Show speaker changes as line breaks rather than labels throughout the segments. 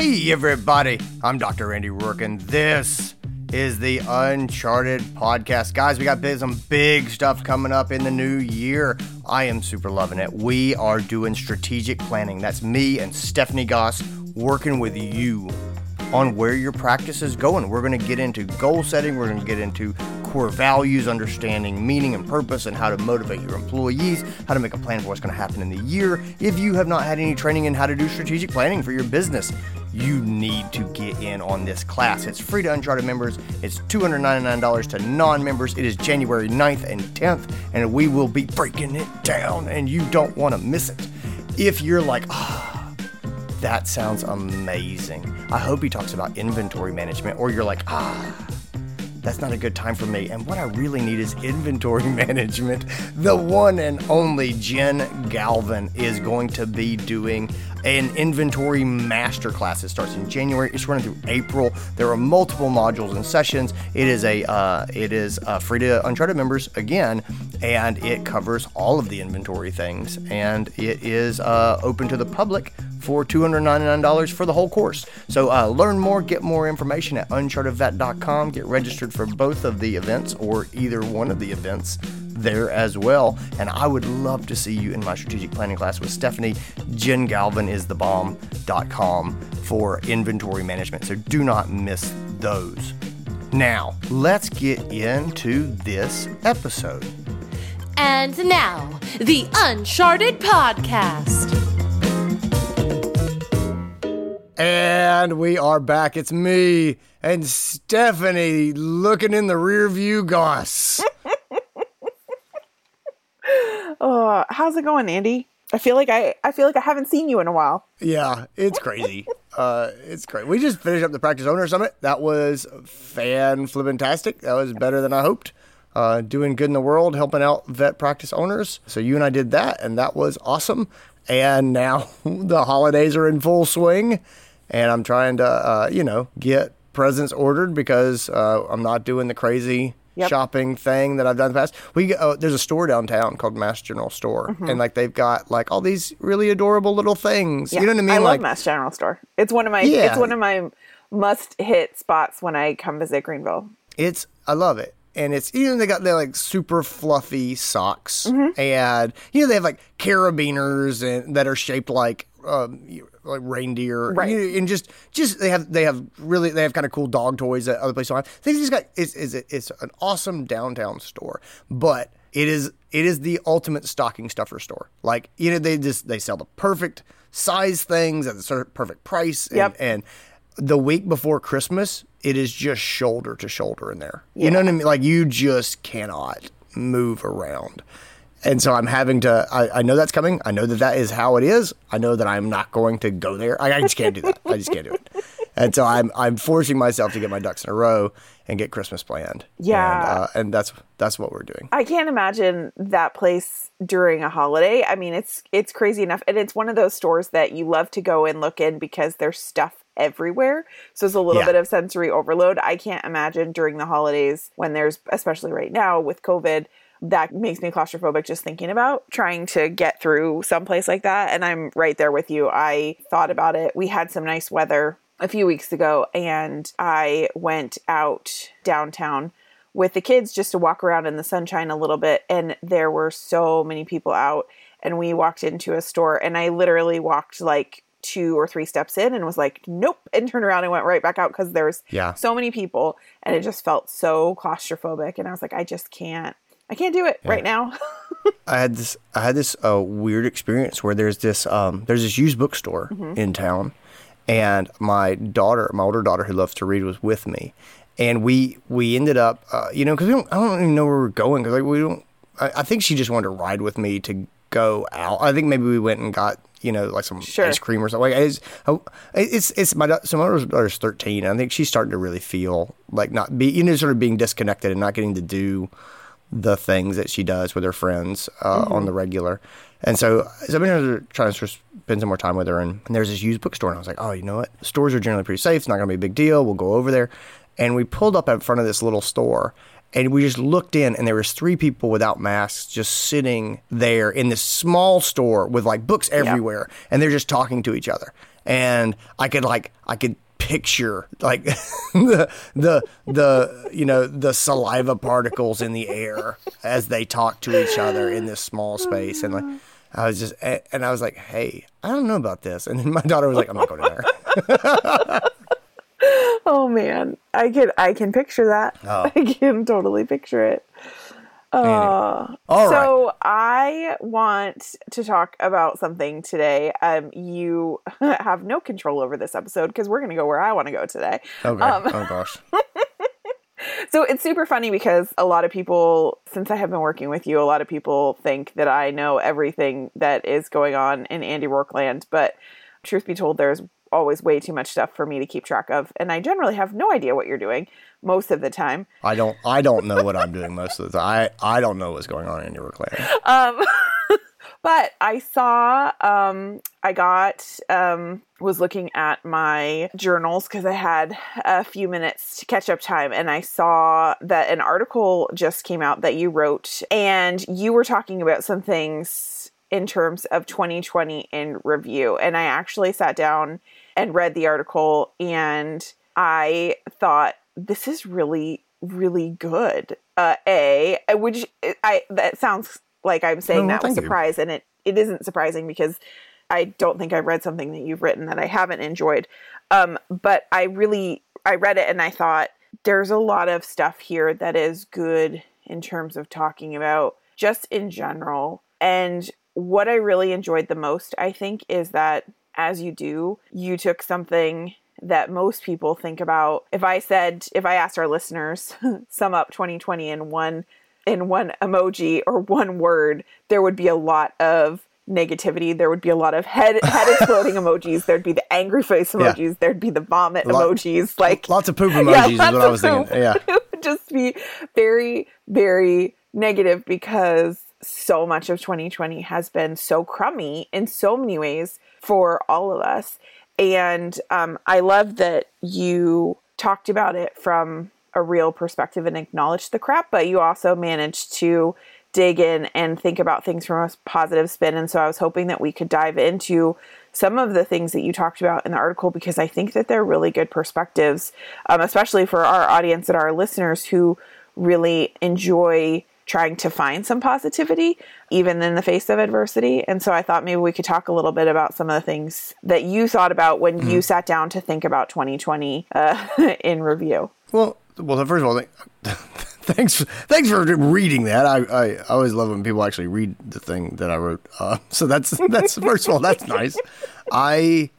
Hey, everybody. I'm Dr. Andy Roark, and this is the Uncharted podcast. Guys, we got some big stuff coming up in the new year. I am super loving it. We are doing strategic planning. That's me and Stephanie Goss working with you on where your practice is going. We're going to get into goal setting, we're going to get into core values, understanding meaning and purpose, and how to motivate your employees, how to make a plan for what's going to happen in the year. If you have not had any training in how to do strategic planning for your business, you need to get in on this class. It's free to Uncharted members, it's $299 to non members. It is January 9th and 10th, and we will be breaking it down, and you don't want to miss it. If you're like, ah, that sounds amazing. I hope he talks about inventory management, or you're like, ah, that's not a good time for me. And what I really need is inventory management. The one and only Jen Galvin is going to be doing an inventory masterclass. It starts in January. It's running through April. There are multiple modules and sessions. It is a uh, it is uh, free to Uncharted members again, and it covers all of the inventory things. And it is uh, open to the public for $299 for the whole course. So uh, learn more, get more information at unchartedvet.com. Get registered for both of the events or either one of the events there as well. And I would love to see you in my strategic planning class with Stephanie. Jen Galvin is the bomb.com for inventory management. So do not miss those. Now, let's get into this episode.
And now, the Uncharted Podcast.
And we are back. It's me and Stephanie looking in the rear view goss.
Oh, how's it going, Andy? I feel like I I feel like I haven't seen you in a while.
Yeah, it's crazy. uh, it's great. We just finished up the practice owner summit. That was fan flippantastic. That was better than I hoped. Uh, doing good in the world, helping out vet practice owners. So you and I did that, and that was awesome. And now the holidays are in full swing, and I'm trying to, uh, you know, get presents ordered because uh, I'm not doing the crazy yep. shopping thing that I've done in the past. We uh, there's a store downtown called Mast General Store, mm-hmm. and like they've got like all these really adorable little things. Yeah. You know what I mean? I
love
like
Mast General Store. It's one of my yeah. it's one of my must hit spots when I come visit Greenville.
It's I love it and it's you know they got their like super fluffy socks mm-hmm. and you know they have like carabiners and that are shaped like um, like reindeer
right.
You know, and just just they have they have really they have kind of cool dog toys that other places don't have they just got it's, it's it's an awesome downtown store but it is it is the ultimate stocking stuffer store like you know they just they sell the perfect size things at the perfect price and,
yep.
and the week before Christmas, it is just shoulder to shoulder in there. Yeah. You know what I mean? Like you just cannot move around. And so I'm having to, I, I, know that's coming. I know that that is how it is. I know that I'm not going to go there. I, I just can't do that. I just can't do it. And so I'm, I'm forcing myself to get my ducks in a row and get Christmas planned.
Yeah.
And, uh, and that's, that's what we're doing.
I can't imagine that place during a holiday. I mean, it's, it's crazy enough. And it's one of those stores that you love to go and look in because there's stuff everywhere. So it's a little yeah. bit of sensory overload. I can't imagine during the holidays when there's, especially right now with COVID, that makes me claustrophobic just thinking about trying to get through someplace like that. And I'm right there with you. I thought about it. We had some nice weather a few weeks ago, and I went out downtown with the kids just to walk around in the sunshine a little bit. And there were so many people out. And we walked into a store, and I literally walked like two or three steps in and was like, nope, and turned around and went right back out because there's
yeah.
so many people and it just felt so claustrophobic. And I was like, I just can't, I can't do it yeah. right now.
I had this, I had this uh, weird experience where there's this, um, there's this used bookstore mm-hmm. in town, and my daughter, my older daughter who loves to read, was with me, and we we ended up, uh, you know, because we don't, I don't even know where we're going because like we don't. I, I think she just wanted to ride with me to go out. I think maybe we went and got you know, like some
sure.
ice cream or something. Like it's, oh, it's, it's my, so my daughter's 13. I think she's starting to really feel like not be, you know, sort of being disconnected and not getting to do the things that she does with her friends uh, mm-hmm. on the regular. And so, so I've been trying to spend some more time with her. And, and there's this used bookstore. And I was like, oh, you know what? Stores are generally pretty safe. It's not going to be a big deal. We'll go over there. And we pulled up in front of this little store and we just looked in and there was three people without masks just sitting there in this small store with like books everywhere and they're just talking to each other and I could like I could picture like the the the you know the saliva particles in the air as they talk to each other in this small space. And like I was just and I was like hey I don't know about this. And then my daughter was like I'm not going there.
Oh man. I can I can picture that.
Oh.
I can totally picture it Uh,
All right.
so I want to talk about something today. Um, you have no control over this episode because we're going to go where I want to go today.
okay
Um,
oh gosh
So it's super funny because a lot of people, since I have been working with you, a lot of people think that I know everything that is going on in Andy Roark land. But truth be told, there's always way too much stuff for me to keep track of. And I generally have no idea what you're doing most of the time.
I don't I don't know what I'm doing most of the time I I don't know what's going on in your clan
Um, but I saw, um, I got, um, was looking at my journals because I had a few minutes to catch up time, and I saw that an article just came out that you wrote, and you were talking about some things in terms of 2020 in review. And I actually sat down and read the article, and I thought, this is really, really good. Uh, a, which I, that sounds like I'm saying
well,
that with
you.
surprise, and it, it isn't surprising because I don't think I've read something that you've written that I haven't enjoyed. Um, but I really I read it and I thought there's a lot of stuff here that is good in terms of talking about just in general. And what I really enjoyed the most, I think, is that as you do, you took something that most people think about. If I said, if I asked our listeners, sum up 2020 in one in one emoji or one word, there would be a lot of negativity. There would be a lot of head head exploding emojis. There'd be the angry face
Yeah.
emojis. There'd be the vomit
Lot-
emojis. Like
lots of poop emojis is
lots
what I was thinking yeah
it would just be very, very negative because so much of 2020 has been so crummy in so many ways for all of us. And um, I love that you talked about it from a real perspective and acknowledged the crap, but you also managed to dig in and think about things from a positive spin. And so I was hoping that we could dive into some of the things that you talked about in the article because I think that they're really good perspectives, um, especially for our audience and our listeners who really enjoy trying to find some positivity even in the face of adversity. And so I thought maybe we could talk a little bit about some of the things that you thought about when you sat down to think about 2020 uh, in review.
Well, well. First of all, thanks, thanks for reading that. I, I, I always love when people actually read the thing that I wrote. Uh, so that's that's first of all, that's nice. I,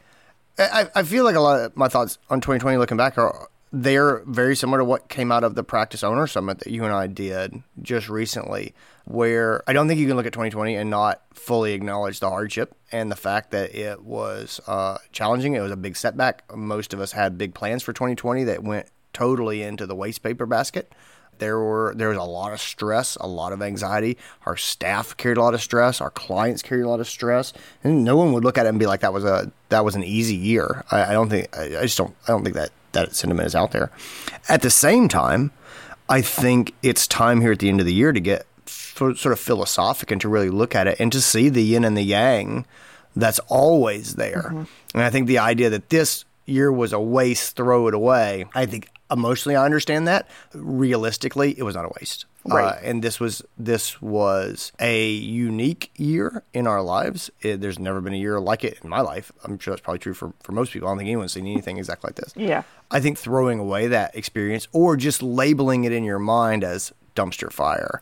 I, I feel like a lot of my thoughts on 2020, looking back, are they're very similar to what came out of the Practice Owner Summit that you and I did just recently. Where I don't think you can look at 2020 and not fully acknowledge the hardship and the fact that it was uh, challenging. It was a big setback. Most of us had big plans for 2020 that went totally into the waste paper basket. There were there was a lot of stress, a lot of anxiety. Our staff carried a lot of stress. Our clients carried a lot of stress, and no one would look at it and be like, "That was a that was an easy year." I, I don't think I, I just don't I don't think that that sentiment is out there. At the same time, I think it's time here at the end of the year to get sort of philosophic and to really look at it and to see the yin and the yang that's always there. Mm-hmm. And I think the idea that this year was a waste, throw it away. I think emotionally I understand that. Realistically, it was not a waste.
Right.
Uh, and this was this was a unique year in our lives. It, there's never been a year like it in my life. I'm sure that's probably true for, for most people. I don't think anyone's seen anything exactly like this.
Yeah.
I think throwing away that experience or just labeling it in your mind as dumpster fire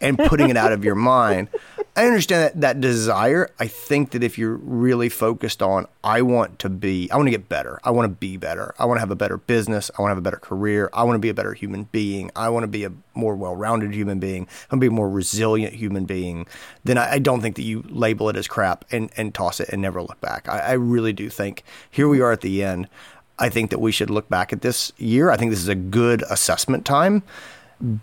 and putting it out of your mind. I understand that, that desire. I think that if you're really focused on, I want to be, I want to get better. I want to be better. I want to have a better business. I want to have a better career. I want to be a better human being. I want to be a more well rounded human being. I want to be a more resilient human being. Then I, I don't think that you label it as crap and, and toss it and never look back. I, I really do think here we are at the end. I think that we should look back at this year. I think this is a good assessment time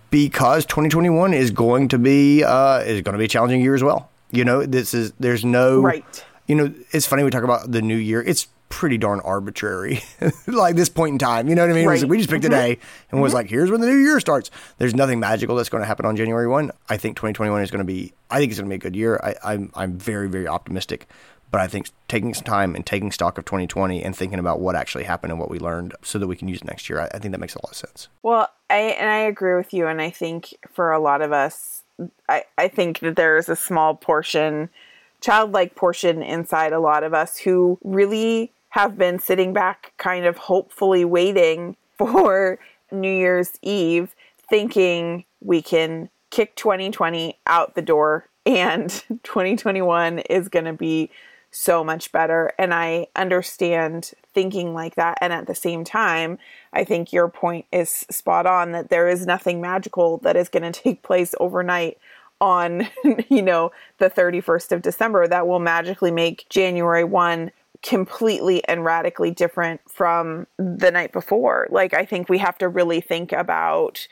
because 2021 is going to be uh, is going to be a challenging year as well. You know, this is there's no
Right.
You know, it's funny we talk about the new year. It's pretty darn arbitrary, like this point in time. You know what I mean?
Right.
like, we just picked a day and was like, here's when the new year starts. There's nothing magical that's going to happen on January one. I think 2021 is going to be. I think it's going to be a good year. I, I'm I'm very very optimistic. But I think taking some time and taking stock of 2020 and thinking about what actually happened and what we learned so that we can use it next year, I, I think that makes a lot of sense.
Well, I and I agree with you, and I think for a lot of us, I, I think that there is a small portion, childlike portion inside a lot of us who really have been sitting back, kind of hopefully waiting for New Year's Eve, thinking we can kick 2020 out the door and 2021 is going to be so much better. And I understand thinking like that. And at the same time, I think your point is spot on that there is nothing magical that is going to take place overnight on, you know, the 31st of December that will magically make January 1 completely and radically different from the night before. Like I think we have to really think about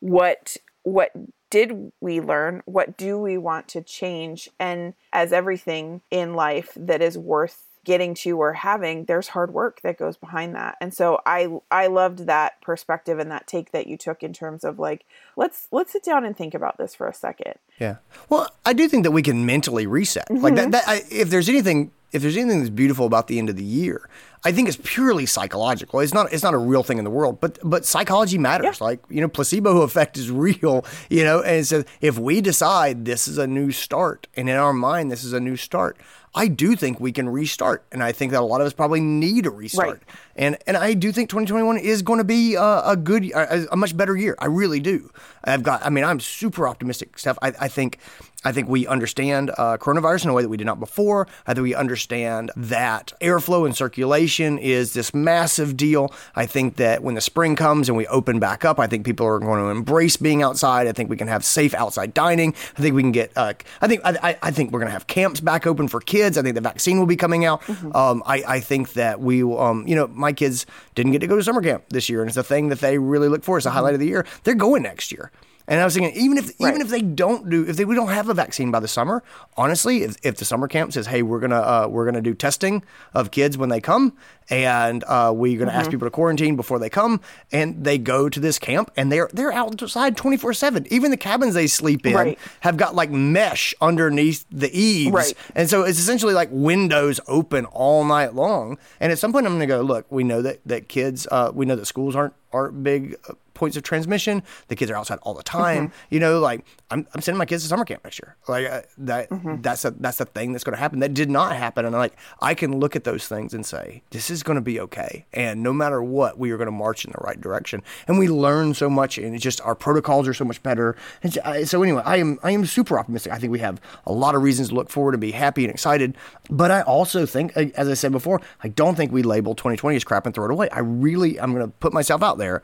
what what did we learn? What do we want to change? And as everything in life that is worth getting to or having there's hard work that goes behind that and so i i loved that perspective and that take that you took in terms of like let's let's sit down and think about this for a second
yeah well i do think that we can mentally reset mm-hmm. like that, that I, if there's anything if there's anything that's beautiful about the end of the year, I think it's purely psychological. It's not it's not a real thing in the world, but but psychology matters. Yeah. Like you know, placebo effect is real. You know, and so if we decide this is a new start, and in our mind this is a new start, I do think we can restart, and I think that a lot of us probably need a restart. Right. And and I do think 2021 is going to be a, a good, a, a, much better year. I really do. I've got. I mean, I'm super optimistic, Steph. I, I think I think we understand uh, coronavirus in a way that we did not before. I think we understand that airflow and circulation is this massive deal. I think that when the spring comes and we open back up, I think people are going to embrace being outside. I think we can have safe outside dining. I think we can get. Uh, I think I, I think we're going to have camps back open for kids. I think the vaccine will be coming out. Mm-hmm. Um, I, I think that we, um, you know, my kids didn't get to go to summer camp this year, and it's a thing that they really look for. It's a mm-hmm. highlight of the year. They're going next year. And I was thinking, even if right. even if they don't do, if they, we don't have a vaccine by the summer, honestly, if, if the summer camp says, hey, we're gonna uh, we're gonna do testing of kids when they come, and uh, we're gonna mm-hmm. ask people to quarantine before they come, and they go to this camp, and they're they're outside twenty four seven. Even the cabins they sleep in right. have got like mesh underneath the eaves, right. and so it's essentially like windows open all night long. And at some point, I'm gonna go, look, we know that that kids, uh, we know that schools aren't aren't big uh, points of transmission. The kids are outside all the time. Mm-hmm. You know, like I'm, I'm sending my kids to summer camp next year. Like uh, that mm-hmm. that's a that's a thing that's going to happen. That did not happen, and like I can look at those things and say this is going to be okay. And no matter what, we are going to march in the right direction. And we learn so much, and it's just our protocols are so much better. And so anyway, I am I am super optimistic. I think we have a lot of reasons to look forward to be happy and excited. But I also think, as I said before, I don't think we label 2020 as crap and throw it away. I really I'm going to put myself out there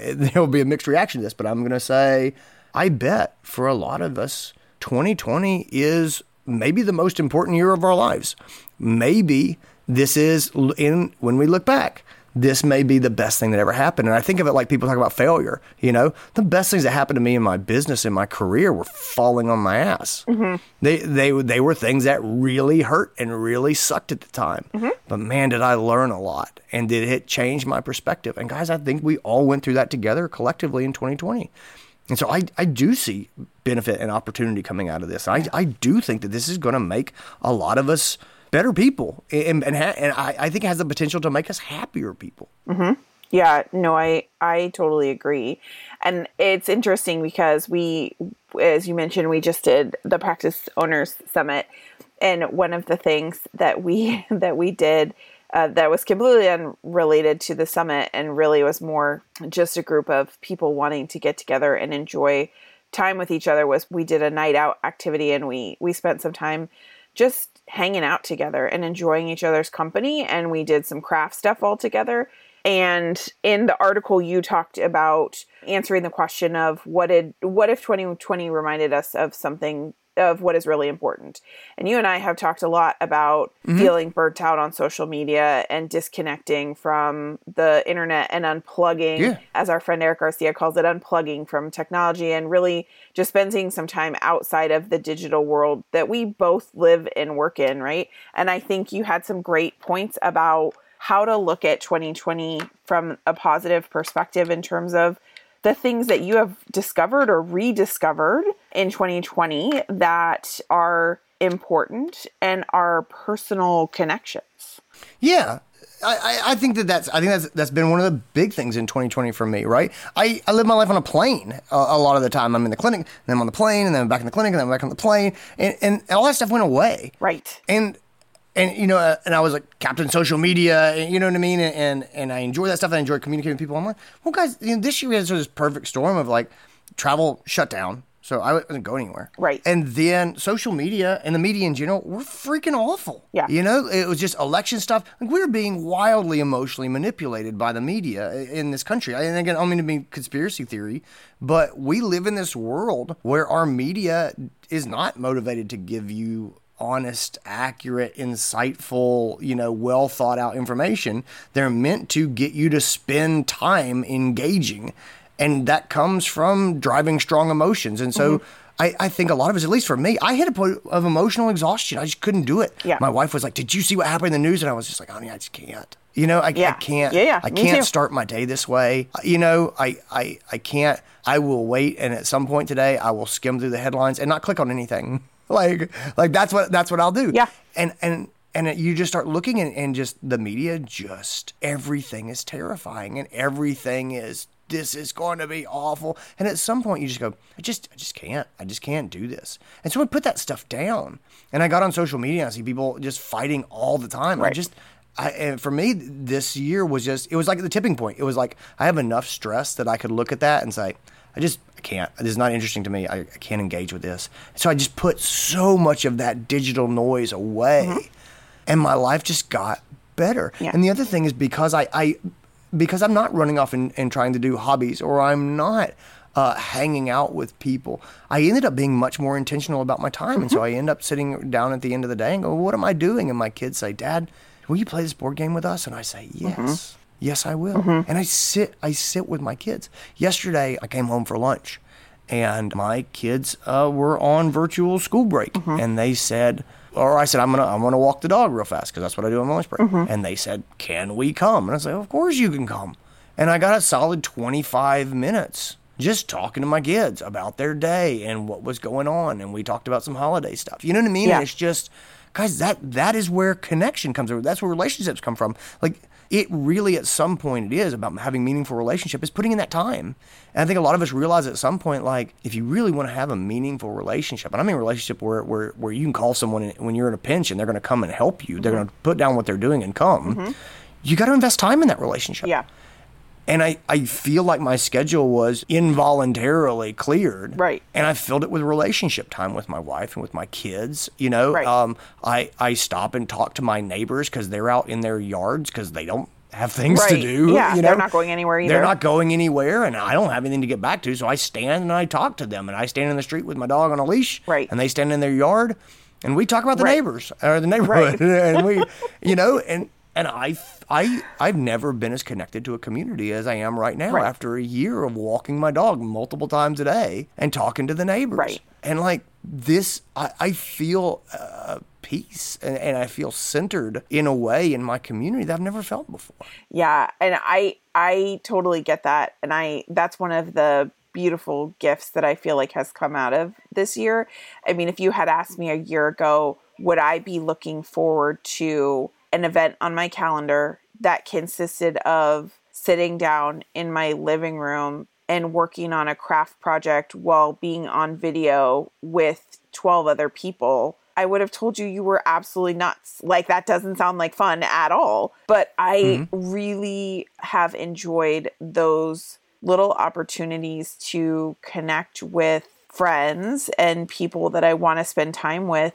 there will be a mixed reaction to this, but I'm going to say, I bet for a lot of us, 2020 is maybe the most important year of our lives. Maybe this is in when we look back this may be the best thing that ever happened. And I think of it like people talk about failure. You know, the best things that happened to me in my business in my career were falling on my ass. Mm-hmm. They they they were things that really hurt and really sucked at the time. Mm-hmm. But man, did I learn a lot, and did it change my perspective. And guys, I think we all went through that together collectively in 2020. And so I, I do see benefit and opportunity coming out of this. I, I do think that this is going to make a lot of us better people, and and, ha- and I, I think it has the potential to make us happier people.
Mm-hmm. Yeah, no, I I totally agree, and it's interesting because we, as you mentioned, we just did the practice owners summit, and one of the things that we that we did. Uh, that was completely unrelated to the summit and really was more just a group of people wanting to get together and enjoy time with each other was we did a night out activity and we we spent some time just hanging out together and enjoying each other's company. And we did some craft stuff all together. And in the article, you talked about answering the question of what did what if 2020 reminded us of something of what is really important. And you and I have talked a lot about mm-hmm. feeling burnt out on social media and disconnecting from the internet and unplugging, yeah. as our friend Eric Garcia calls it, unplugging from technology and really just spending some time outside of the digital world that we both live and work in, right? And I think you had some great points about how to look at 2020 from a positive perspective in terms of the things that you have discovered or rediscovered in 2020 that are important and are personal connections.
Yeah. I, I, think that that's I think that's that's been one of the big things in 2020 for me, right? I, I live my life on a plane a, a lot of the time. I'm in the clinic, then I'm on the plane, and then I'm back in the clinic, and then I'm back on the plane, and, and all that stuff went away.
Right.
And and you know, uh, and I was like captain social media, and, you know what I mean, and, and and I enjoy that stuff. I enjoy communicating with people. I'm like, well, guys, you know, this year we had sort of this perfect storm of like travel shut down, so I wasn't going anywhere.
Right.
And then social media and the media in general were freaking awful.
Yeah.
You know, it was just election stuff. Like we were being wildly emotionally manipulated by the media in this country. And again, I don't mean to be conspiracy theory, but we live in this world where our media is not motivated to give you honest, accurate, insightful, you know, well thought out information. They're meant to get you to spend time engaging. And that comes from driving strong emotions. And so mm-hmm. I, I think a lot of us, at least for me, I hit a point of emotional exhaustion. I just couldn't do it.
Yeah.
My wife was like, Did you see what happened in the news? And I was just like, oh, Honey, I just can't. You know, I, I can't.
Yeah, yeah,
I can't start my day this way. You know, I, I, I can't. I will wait, and at some point today, I will skim through the headlines and not click on anything. Like, like that's what that's what I'll do.
Yeah.
And and and you just start looking and, and just the media just everything is terrifying and everything is this is going to be awful and at some point you just go i just i just can't i just can't do this and so i put that stuff down and i got on social media and i see people just fighting all the time i
Right.
just I, and for me this year was just it was like the tipping point it was like i have enough stress that i could look at that and say i just i can't this is not interesting to me i, I can't engage with this so i just put so much of that digital noise away mm-hmm. and my life just got better.
Yeah.
And the other thing is because I, I because I'm not running off and, and trying to do hobbies or I'm not uh, hanging out with people, I ended up being much more intentional about my time. And so mm-hmm. I end up sitting down at the end of the day and go, What am I doing? And my kids say, Dad, will you play this board game with us? And I say, mm-hmm. Yes. Yes, I will. Mm-hmm. And I sit I sit with my kids. Yesterday I came home for lunch and my kids uh, were on virtual school break mm-hmm. and they said or I said I'm gonna I'm gonna walk the dog real fast because that's what I do on my lunch break. Mm-hmm. And they said, "Can we come?" And I said, "Of course you can come." And I got a solid 25 minutes just talking to my kids about their day and what was going on, and we talked about some holiday stuff. You know what I mean?
Yeah.
And it's just, guys, that that is where connection comes from. That's where relationships come from. Like it really, at some point, it is about having meaningful relationship. Is putting in that time. And I think a lot of us realize at some point, like, if you really want to have a meaningful relationship, and I mean a relationship where, where, where you can call someone when you're in a pinch and they're going to come and help you, they're mm-hmm. going to put down what they're doing and come, mm-hmm. you got to invest time in that relationship.
Yeah.
And I, I feel like my schedule was involuntarily cleared.
Right.
And I filled it with relationship time with my wife and with my kids. You know,
Right.
um, I, I stop and talk to my neighbors because they're out in their yards because they don't have things to do.
Yeah,
you know?
they're not going anywhere either.
They're not going anywhere, and I don't have anything to get back to. So I stand and I talk to them, and I stand in the street with my dog on a leash.
Right.
And they stand in their yard, and we talk about the
Right.
neighbors or the neighborhood, and we, you know, and and I, I, I've never been as connected to a community as I am right now
Right.
after a year of walking my dog multiple times a day and talking to the neighbors.
Right.
And like this, I, I feel uh, peace and, and I feel centered in a way in my community that I've never felt before.
Yeah, and I I totally get that and I that's one of the beautiful gifts that I feel like has come out of this year. I mean, if you had asked me a year ago, would I be looking forward to an event on my calendar that consisted of sitting down in my living room and working on a craft project while being on video with 12 other people, I would have told you you were absolutely nuts. Like, that doesn't sound like fun at all. But I mm-hmm. really have enjoyed those little opportunities to connect with friends and people that I want to spend time with,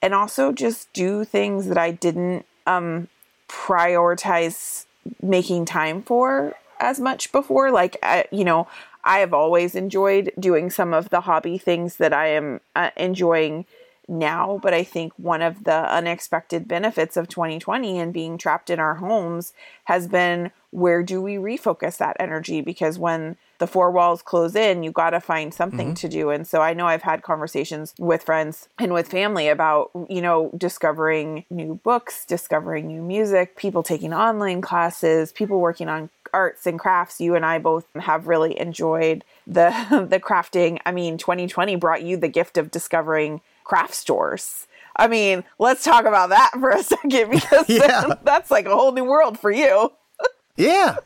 and also just do things that I didn't um, prioritize making time for as much before. Like, I, you know, I have always enjoyed doing some of the hobby things that I am uh, enjoying now, but I think one of the unexpected benefits of 2020 and being trapped in our homes has been where do we refocus that energy? Because when the four walls close in, you got to find something mm-hmm. to do. And so I know I've had conversations with friends and with family about, you know, discovering new books, discovering new music, people taking online classes, people working on arts and crafts. You and I both have really enjoyed the the crafting. I mean, 2020 brought you the gift of discovering craft stores. I mean, let's talk about that for a second because
Yeah.
that's like a whole new world for you.
Yeah.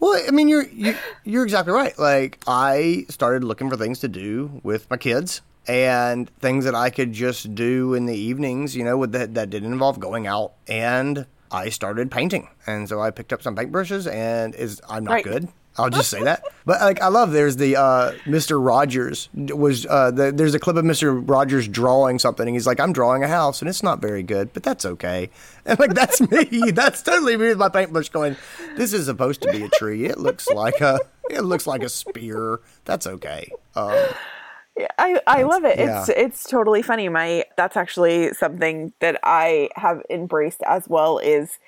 Well, I mean, you're you, you're exactly right. Like, I started looking for things to do with my kids and things that I could just do in the evenings. You know, with that that didn't involve going out. And I started painting, and so I picked up some paintbrushes. And is I'm not
Right.
good. I'll just say that. But like, I love. There's the uh, Mr. Rogers was. Uh, the, there's a clip of Mr. Rogers drawing something. And he's like, I'm drawing a house, and it's not very good, but that's okay. And like, that's me. that's totally me with my paintbrush going. This is supposed to be a tree. It looks like a. It looks like a spear. That's okay. Um,
Yeah, I, I love it.
yeah.
It's it's totally funny. My that's actually something that I have embraced as well is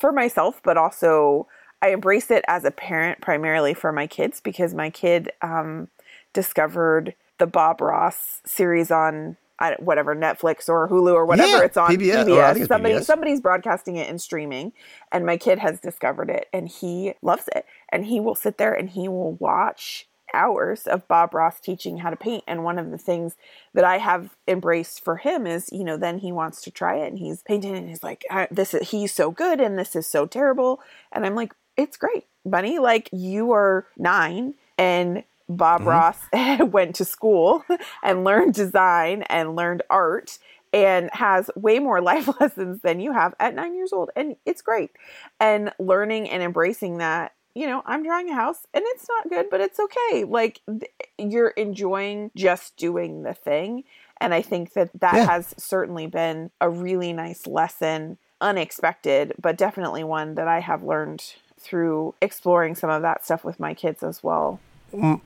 for myself, but also I embrace it as a parent primarily for my kids because my kid um, discovered the Bob Ross series on whatever Netflix or Hulu or whatever
Yeah,
it's on
PBS.
PBS.
Oh, it's
Somebody
PBS.
somebody's broadcasting it and streaming, and my kid has discovered it and he loves it. And he will sit there and he will watch hours of Bob Ross teaching how to paint. And one of the things that I have embraced for him is, you know, then he wants to try it and he's painting and he's like, this is, he's so good and this is so terrible. And I'm like, it's great, bunny. Like you are nine and Bob mm-hmm. Ross went to school and learned design and learned art and has way more life lessons than you have at nine years old. And it's great. And learning and embracing that, you know, I'm drawing a house and it's not good, but it's okay. Like th- you're enjoying just doing the thing. And I think that that
Yeah.
has certainly been a really nice lesson, unexpected, but definitely one that I have learned through exploring some of that stuff with my kids as well.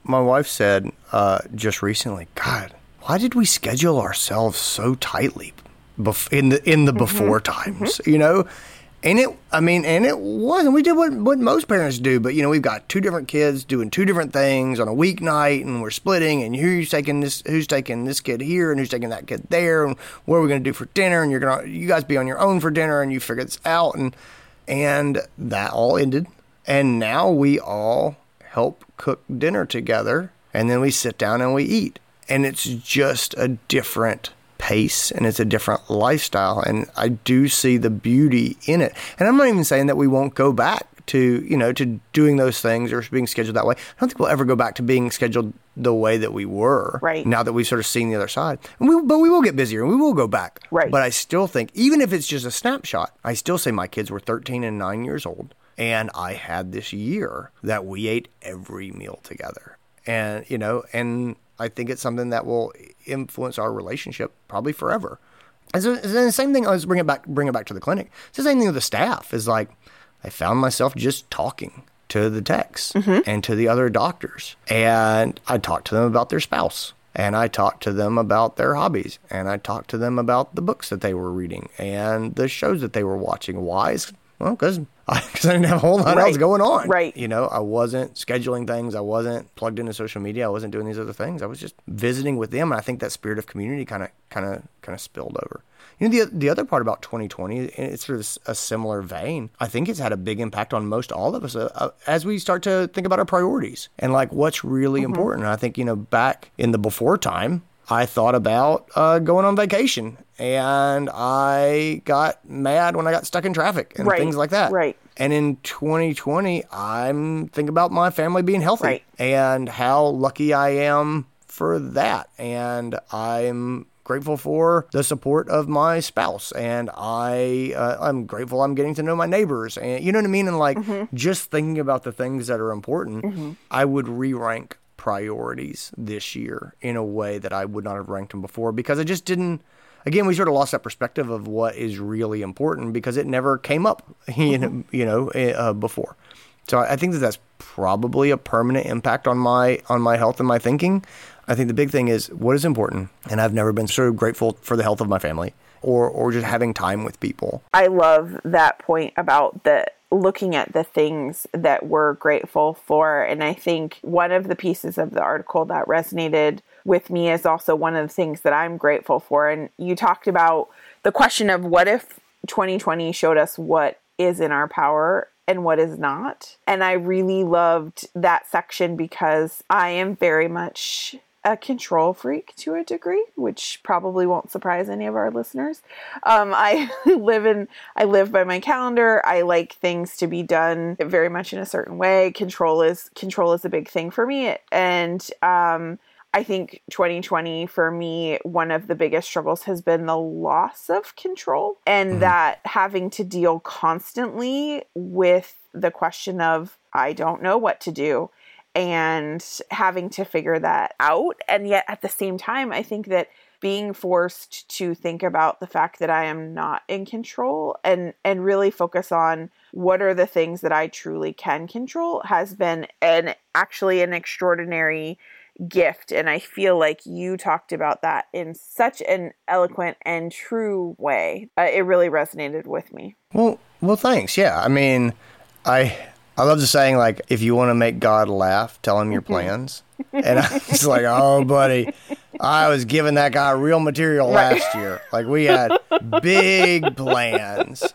my wife said uh, just recently, God, why did we schedule ourselves so tightly bef- in the in the before times? You know, and it, I mean, and it wasn't. We did what what most parents do, but you know, we've got two different kids doing two different things on a weeknight, and we're splitting, and who's taking this, who's taking this kid here, and who's taking that kid there, and what are we going to do for dinner? And you're gonna, you guys be on your own for dinner, and you figure this out, and and that all ended, and now we all help cook dinner together and then we sit down and we eat. And it's just a different pace and it's a different lifestyle and I do see the beauty in it. And I'm not even saying that we won't go back to you know to doing those things or being scheduled that way. I don't think we'll ever go back to being scheduled the way that we were
Right.
now that we've sort of seen the other side and we, but we will get busier and we will go back
Right.
but I still think even if it's just a snapshot I still say my kids were 13 and 9 years old and I had this year that we ate every meal together. And, you know, and I think it's something that will influence our relationship probably forever. And so, the same thing, let's bring it back, bring it back to the clinic. It's the same thing with the staff is like, I found myself just talking to the techs mm-hmm. and to the other doctors. And I talked to them about their spouse. And I talked to them about their hobbies. And I talked to them about the books that they were reading and the shows that they were watching. Why? Is- Well, because I, 'cause I didn't have a whole lot else going on.
Right.
You know, I wasn't scheduling things. I wasn't plugged into social media. I wasn't doing these other things. I was just visiting with them. And I think that spirit of community kind of, kind of, kind of spilled over. You know, the the other part about 2020, and it's sort of a similar vein. I think it's had a big impact on most all of us uh, uh, as we start to think about our priorities and like what's really important. I think you know, back in the before time, I thought about uh, going on vacation, and I got mad when I got stuck in traffic and
Right,
things like that.
right.
And in 2020, I'm thinking about my family being healthy
Right.
and how lucky I am for that. And I'm grateful for the support of my spouse. And I, uh, I'm grateful I'm getting to know my neighbors. And you know what I mean? And like just thinking about the things that are important, I would re rank priorities this year in a way that I would not have ranked them before because I just didn't again, we sort of lost that perspective of what is really important because it never came up, you know, you know, uh, before. So I I think that that's probably a permanent impact on my on my health and my thinking. I think the big thing is what is important, and I've never been so grateful for the health of my family or or just having time with people.
I love that point about the looking at the things that we're grateful for. And I think one of the pieces of the article that resonated with me is also one of the things that I'm grateful for. And you talked about the question of what if 2020 showed us what is in our power and what is not. And I really loved that section because I am very much a control freak to a degree, which probably won't surprise any of our listeners. Um, I live in I live by my calendar. I like things to be done very much in a certain way. Control is control is a big thing for me, and um, I think 2020 for me, one of the biggest struggles has been the loss of control and mm-hmm. that having to deal constantly with the question of, I don't know what to do and having to figure that out. And yet at the same time, I think that being forced to think about the fact that I am not in control and and really focus on what are the things that I truly can control has been an actually an extraordinary gift and I feel like you talked about that in such an eloquent and true way. Uh, it really resonated with me.
Well, well thanks. Yeah. I mean, I I love the saying like, if you want to make God laugh, tell him your mm-hmm. plans. and I was like, oh, buddy, I was giving that guy real material last year. Like we had big plans,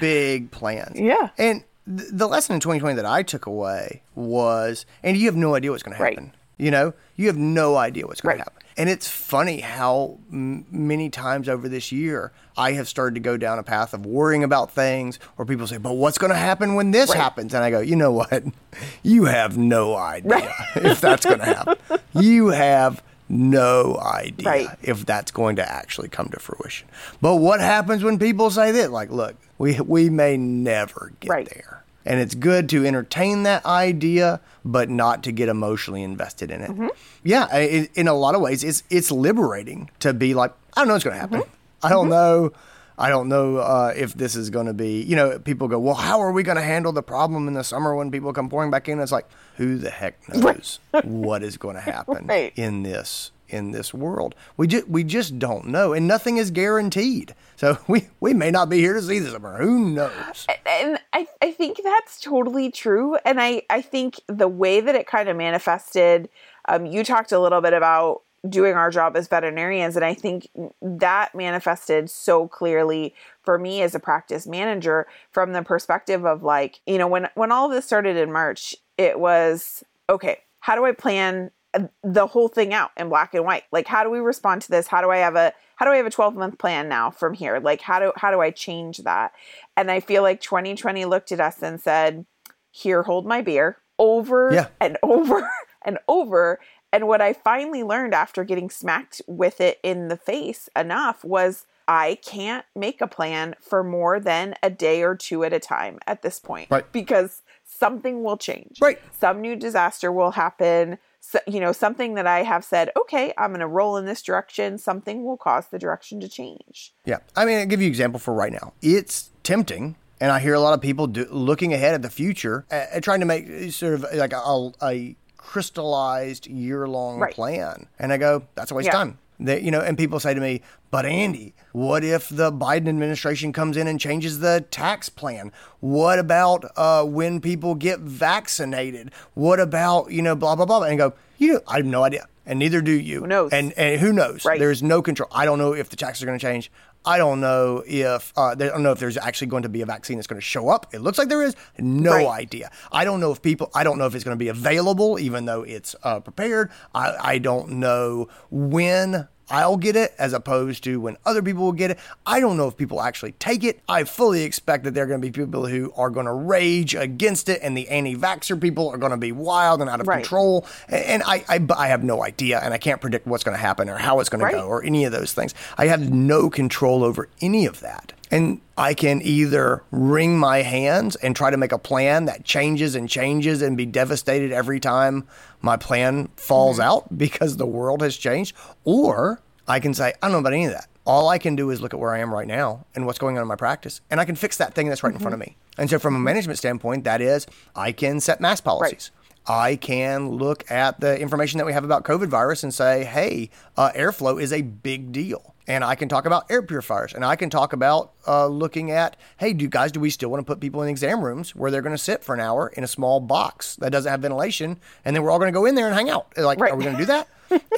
big plans.
Yeah.
And th- the lesson in 2020 that I took away was, and you have no idea what's going to happen. Right. You know, you have no idea what's going right. to happen. And it's funny how m- many times over this year I have started to go down a path of worrying about things, or people say, "But what's going to happen when this right. happens?" And I go, "You know what? You have no idea right. if that's going to happen. You have." No idea right. if that's going to actually come to fruition. But what happens when people say that? Like, look, we we may never get there and it's good to entertain that idea, but not to get emotionally invested in it. Mm-hmm. Yeah, it, in a lot of ways, it's it's liberating to be like, I don't know what's going to happen. Mm-hmm. I don't mm-hmm. know. I don't know uh, if this is going to be. You know, people go, well, how are we going to handle the problem in the summer when people come pouring back in? It's like, who the heck knows what is going to happen right. in this in this world. We just we just don't know, and nothing is guaranteed. So we we may not be here to see this summer. Who knows?
And I I think that's totally true. And I I think the way that it kind of manifested. Um, you talked a little bit about doing our job as veterinarians and i think that manifested so clearly for me as a practice manager from the perspective of like you know when when all of this started in march it was okay how do i plan uh, the whole thing out in black and white. Like how do we respond to this? How do I have a how do I have a 12 month plan now from here? Like how do how do I change that? And I feel like 2020 looked at us and said, "Here, hold my beer." Over yeah. and over and over. And what I finally learned after getting smacked with it in the face enough was I can't make a plan for more than a day or two at a time at this point.
Right.
Because something will change.
Right.
Some new disaster will happen so, you know, something that I have said, okay, I'm going to roll in this direction, something will cause the direction to change.
Yeah. I mean, I'll give you an example for right now. It's tempting. And I hear a lot of people do, looking ahead at the future and trying to make uh, sort of like a, a crystallized year long right. plan. And I go, that's a waste yeah. of time. That you know, and people say to me, "But Andy, what if the Biden administration comes in and changes the tax plan? What about uh, when people get vaccinated? What about you know, blah blah blah?" And I go, "You, know, I have no idea." and neither do you.
Who knows?
And and who knows? Right. There's no control. I don't know if the taxes are going to change. I don't know if uh, I don't know if there's actually going to be a vaccine that's going to show up. It looks like there is. No right. idea. I don't know if people. I don't know if it's going to be available, even though it's uh, prepared. I, I don't know when I'll get it as opposed to when other people will get it. I don't know if people actually take it. I fully expect that there are going to be people who are going to rage against it, and the anti-vaxxer people are going to be wild and out of right. control. And I, I, I, have no idea, and I can't predict what's going to happen or how it's going right. to go or any of those things. I have no control over any of that. And I can either wring my hands and try to make a plan that changes and changes and be devastated every time my plan falls mm-hmm. out because the world has changed, or I can say, I don't know about any of that. All I can do is look at where I am right now and what's going on in my practice, and I can fix that thing that's right mm-hmm. in front of mm-hmm. me. And so, from a management standpoint, that is, I can set mask policies. Right. I can look at the information that we have about COVID virus and say, hey, uh, airflow is a big deal. And I can talk about air purifiers and I can talk about uh, looking at, hey, do guys, do we still want to put people in exam rooms where they're going to sit for an hour in a small box that doesn't have ventilation and then we're all going to go in there and hang out? Like, right. are we going to do that?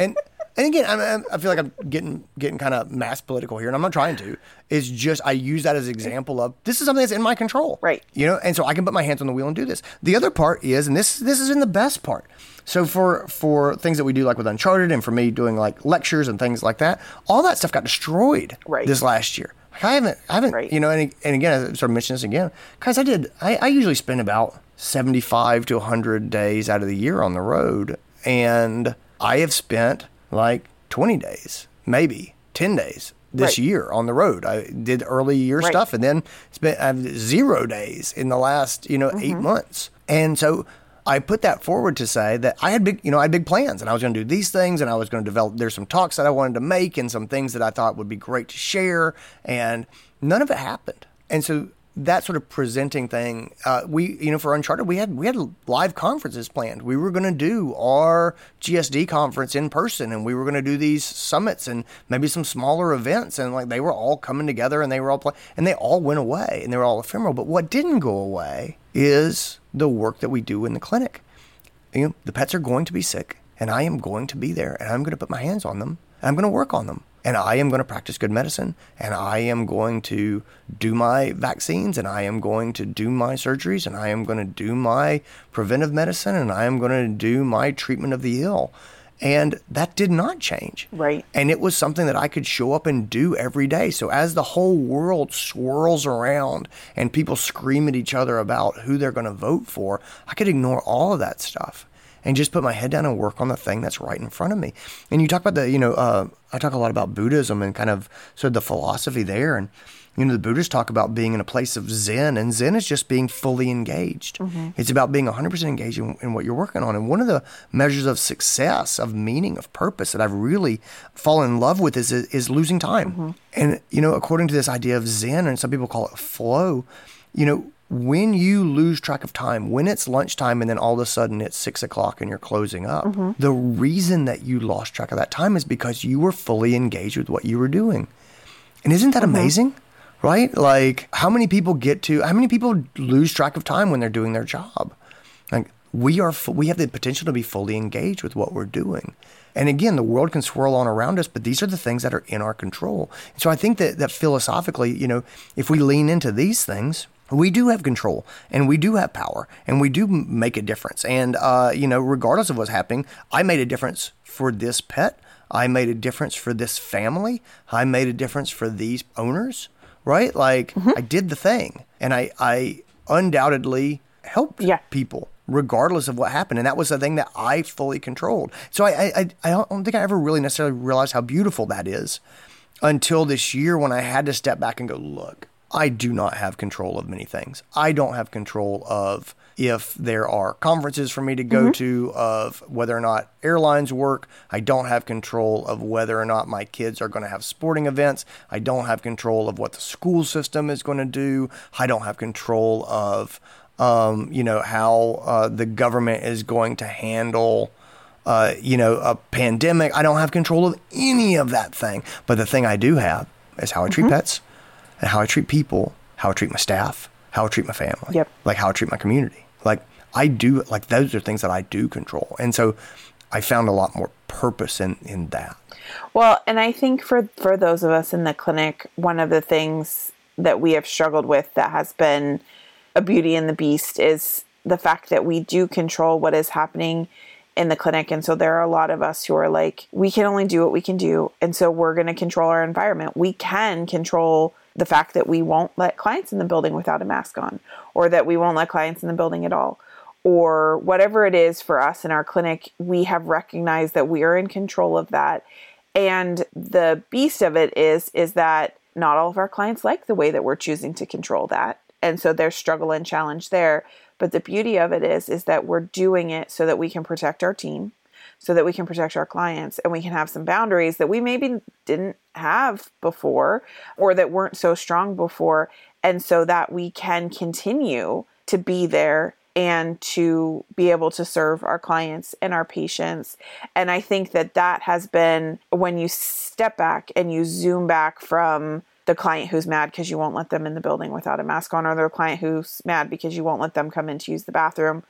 and and again, I'm, I feel like I'm getting getting kind of mass political here, and I'm not trying to. It's just I use that as an example of this is something that's in my control,
Right.
You know, and so I can put my hands on the wheel and do this. The other part is, and this this is in the best part. So for for things that we do like with Uncharted, and for me doing like lectures and things like that, all that stuff got destroyed
Right.
this last year. Like, I haven't, I haven't,
Right.
you know, and, and again, I sort of mention this again, guys. I did. I, I usually spend about seventy-five to hundred days out of the year on the road, and I have spent like twenty days, maybe ten days this
Right.
year on the road. I did early year
Right.
stuff, and then spent I have zero days in the last, you know, eight
Mm-hmm.
months, and so. I put that forward to say that I had big, you know, I had big plans and I was going to do these things and I was going to develop, there's some talks that I wanted to make and some things that I thought would be great to share. And none of it happened. And so that sort of presenting thing, uh, we, you know, for Uncharted, we had, we had live conferences planned. We were going to do our GSD conference in person and we were going to do these summits and maybe some smaller events. And like they were all coming together and they were all and they all went away and they were all ephemeral. But what didn't go away is the work that we do in the clinic. You know, the pets are going to be sick, and I am going to be there, and I'm going to put my hands on them, and I'm going to work on them, and I am going to practice good medicine, and I am going to do my vaccines, and I am going to do my surgeries, and I am going to do my preventive medicine, and I am going to do my treatment of the ill. And that did not change.
Right.
And it was something that I could show up and do every day. So as the whole world swirls around and people scream at each other about who they're going to vote for, I could ignore all of that stuff and just put my head down and work on the thing that's right in front of me. And you talk about the, you know, uh, I talk a lot about Buddhism and kind of sort of the philosophy there. And, you know, the Buddhists talk about being in a place of Zen, and Zen is just being fully engaged. Mm-hmm. It's about being 100% engaged in, in what you're working on. And one of the measures of success, of meaning, of purpose that I've really fallen in love with is, is losing time. Mm-hmm. And, you know, according to this idea of Zen, and some people call it flow, you know, when you lose track of time, when it's lunchtime and then all of a sudden it's six o'clock and you're closing up, mm-hmm. the reason that you lost track of that time is because you were fully engaged with what you were doing. And isn't that amazing? Right? Like, how many people get to, how many people lose track of time when they're doing their job? Like, we are, we have the potential to be fully engaged with what we're doing. And again, the world can swirl on around us, but these are the things that are in our control. So I think that, that philosophically, you know, if we lean into these things, we do have control and we do have power and we do make a difference. And, uh, you know, regardless of what's happening, I made a difference for this pet. I made a difference for this family. I made a difference for these owners, right? Like mm-hmm. I did the thing and I, I undoubtedly helped
Yeah.
people regardless of what happened. And that was the thing that I fully controlled. So I, I- I don't think I ever really necessarily realized how beautiful that is until this year when I had to step back and go, look, I do not have control of many things. I don't have control of if there are conferences for me to go to, of whether or not airlines work. I don't have control of whether or not my kids are going to have sporting events. I don't have control of what the school system is going to do. I don't have control of, um, you know, how uh, the government is going to handle uh, you know, a pandemic. I don't have control of any of that thing. But the thing I do have is how I treat pets and how I treat people, how I treat my staff, how I treat my family,
Yep.
like how I treat my community. Like I do, like those are things that I do control. And so I found a lot more purpose in, in that.
Well, and I think for for those of us in the clinic, one of the things that we have struggled with that has been a beauty and the beast is the fact that we do control what is happening in the clinic and so there are a lot of us who are like we can only do what we can do and so we're going to control our environment we can control the fact that we won't let clients in the building without a mask on or that we won't let clients in the building at all or whatever it is for us in our clinic, we have recognized that we are in control of that. And the beast of it is is that not all of our clients like the way that we're choosing to control that. And so there's struggle and challenge there. But the beauty of it is is that we're doing it so that we can protect our team, so that we can protect our clients and we can have some boundaries that we maybe didn't have before or that weren't so strong before and so that we can continue to be there and to be able to serve our clients and our patients. And I think that that has been when you step back and you zoom back from the client who's mad because you won't let them in the building without a mask on, or the client who's mad because you won't let them come in to use the bathroom,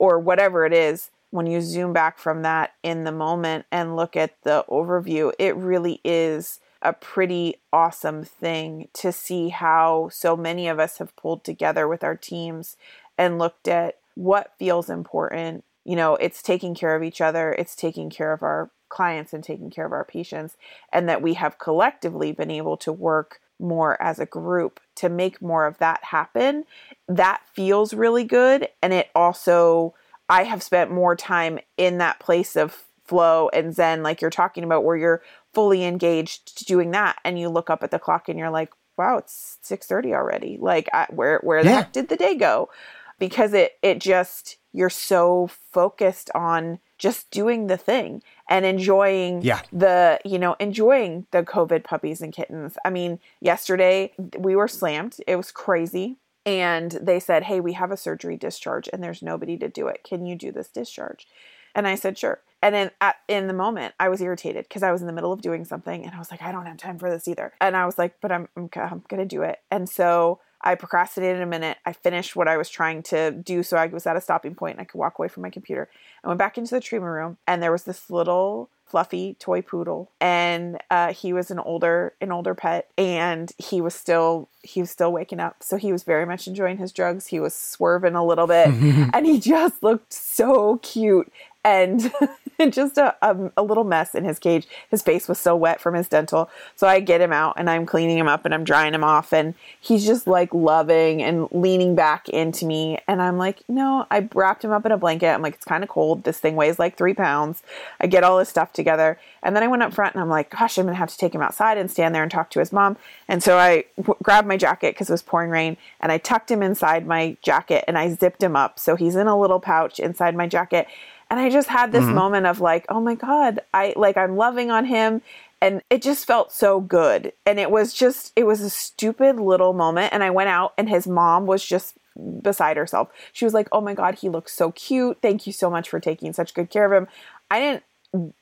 or whatever it is. When you zoom back from that in the moment and look at the overview, it really is a pretty awesome thing to see how so many of us have pulled together with our teams and looked at what feels important. You know, it's taking care of each other, it's taking care of our clients and taking care of our patients, and that we have collectively been able to work more as a group to make more of that happen. That feels really good. And it also, I have spent more time in that place of flow and zen, like you're talking about, where you're fully engaged doing that. And you look up at the clock and you're like, wow, it's 6.30 already. Like, I, where, where the
Yeah.
heck did the day go? Because it, it just, you're so focused on just doing the thing and enjoying
Yeah.
the you know enjoying the covid puppies and kittens i mean yesterday we were slammed it was crazy and they said hey we have a surgery discharge and there's nobody to do it. Can you do this discharge? And i said sure. And then at, in the moment i was irritated because i was in the middle of doing something and i was like i don't have time for this either. And i was like but i'm, I'm, I'm gonna do it. And so I procrastinated a minute. I finished what I was trying to do so I was at a stopping point and I could walk away from my computer. I went back into the treatment room and there was this little fluffy toy poodle and uh, he was an older an older pet and he was still he was still waking up. So he was very much enjoying his drugs. He was swerving a little bit and he just looked so cute and just a, a, a little mess in his cage. His face was so wet from his dental. So i get him out and i'm cleaning him up and i'm drying him off and he's just like loving and leaning back into me. And i'm like no i wrapped him up in a blanket. I'm like it's kind of cold. This thing weighs like three pounds. I get all his stuff together. And then i went up front and i'm like gosh i'm gonna have to take him outside and stand there and talk to his mom. And so i w- grabbed my jacket because it was pouring rain and i tucked him inside my jacket and i zipped him up. So he's in a little pouch inside my jacket and I just had this mm-hmm. moment of like, oh my God, I like, I'm loving on him. And it just felt so good. And it was just, it was a stupid little moment. And I went out and his mom was just beside herself. She was like, oh my God, he looks so cute. Thank you so much for taking such good care of him. I didn't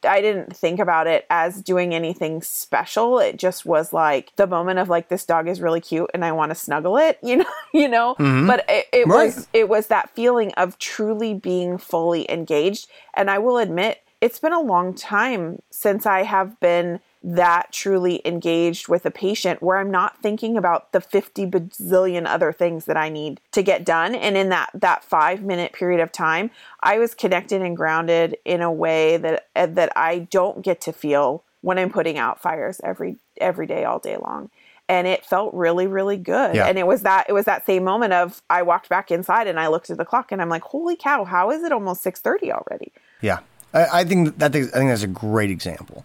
I didn't think about it as doing anything special. It just was like the moment of like this dog is really cute and I want to snuggle it, you know, you know. Mm-hmm. But it, it
Right.
was it was that feeling of truly being fully engaged. And I will admit, it's been a long time since I have been that truly engaged with a patient where I'm not thinking about the 50 bazillion other things that I need to get done. And in that, that five minute period of time, I was connected and grounded in a way that, uh, that I don't get to feel when I'm putting out fires every, every day, all day long. And it felt really, really good.
Yeah.
And it was that, it was that same moment of I walked back inside and I looked at the clock and I'm like, holy cow, how is it almost 630 already?
Yeah, I, I think that I think that's a great example.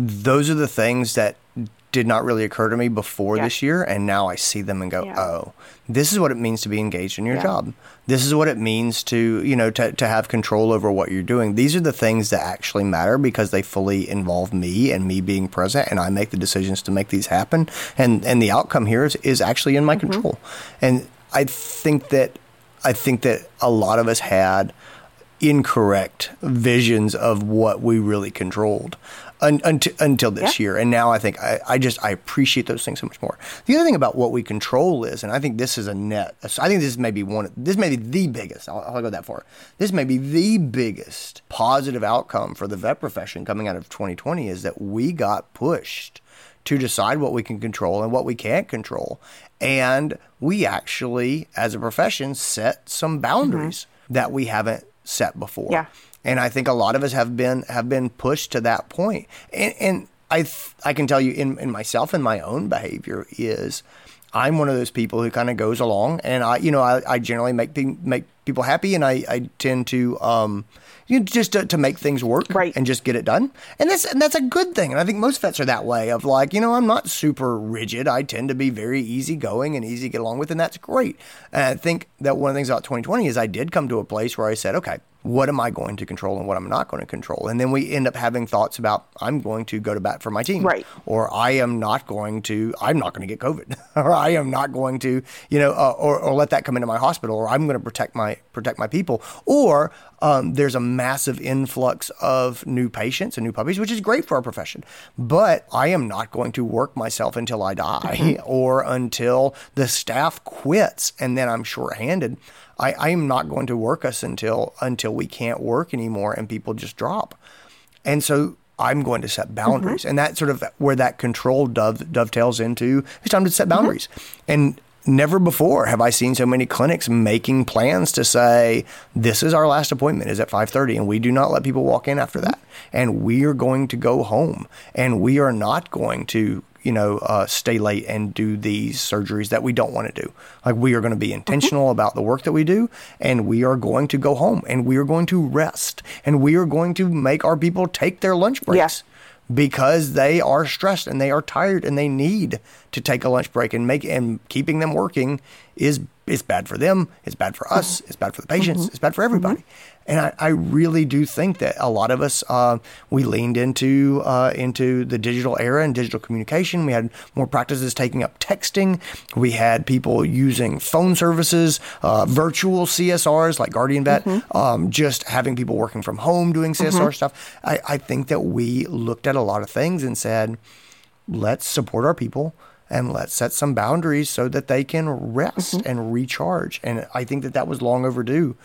Those are the things that did not really occur to me before
Yeah.
this year, and now I see them and go,
Yeah.
"Oh, this is what it means to be engaged in your
Yeah.
job. This is what it means to you know to to have control over what you're doing. These are the things that actually matter because they fully involve me and me being present, and I make the decisions to make these happen. And and the outcome here is is actually in my
Mm-hmm.
control. And I think that I think that a lot of us had incorrect visions of what we really controlled un, until, until this
Yeah.
year. And now I think I, I just I appreciate those things so much more. The other thing about what we control is, and I think this is a net. I think this may be one. This may be the biggest. I'll, I'll go that far. This may be the biggest positive outcome for the vet profession coming out of 2020 is that we got pushed to decide what we can control and what we can't control. And we actually, as a profession, set some boundaries that we haven't set before.
Mm-hmm. Yeah.
And I think a lot of us have been have been pushed to that point. And, and I th- I can tell you in, in myself and my own behavior is I'm one of those people who kind of goes along and I you know I, I generally make pe- make people happy and I, I tend to um you know, just to, to make things work
Right.
and just get it done. And that's and that's a good thing. And I think most vets are that way of like, you know, I'm not super rigid. I tend to be very easygoing and easy to get along with, and that's great. And I think that one of the things about 2020 is I did come to a place where I said, okay, what am I going to control and what I'm not going to control? And then we end up having thoughts about I'm going to go to bat for my team.
Right.
Or I am not going to, I'm not going to get COVID. or I am not going to, you know, uh, or, or let that come into my hospital. Or I'm going to protect my, protect my people, or um, there's a massive influx of new patients and new puppies, which is great for our profession. But I am not going to work myself until I die mm-hmm. or until the staff quits, and then I'm shorthanded. I, I am not going to work us until until we can't work anymore and people just drop. And so I'm going to set boundaries. Mm-hmm. And that's sort of where that control dove, dovetails into it's time to set boundaries. Mm-hmm. And never before have I seen so many clinics making plans to say, this is our last appointment is at 5.30 and we do not let people walk in after that. And we are going to go home and we are not going to you know, uh, stay late and do these surgeries that we don't want to do. Like we are going to be intentional mm-hmm. about the work that we do, and we are going to go home and we are going to rest and we are going to make our people take their lunch breaks. Yeah. Because they are stressed and they are tired and they need to take a lunch break and make and keeping them working is is bad for them. It's bad for us. Mm-hmm. It's bad for the patients. Mm-hmm. It's bad for everybody. Mm-hmm. And I, I, really do think that a lot of us uh, we leaned into uh, into the digital era and digital communication. We had more practices taking up texting. We had people using phone services, uh, virtual CSRs like Guardian Vet, mm-hmm. um, just having people working from home doing CSR mm-hmm. stuff. I, I think that we looked at a lot of things and said, let's support our people and let's set some boundaries so that they can rest mm-hmm. and recharge. And I think that that was long overdue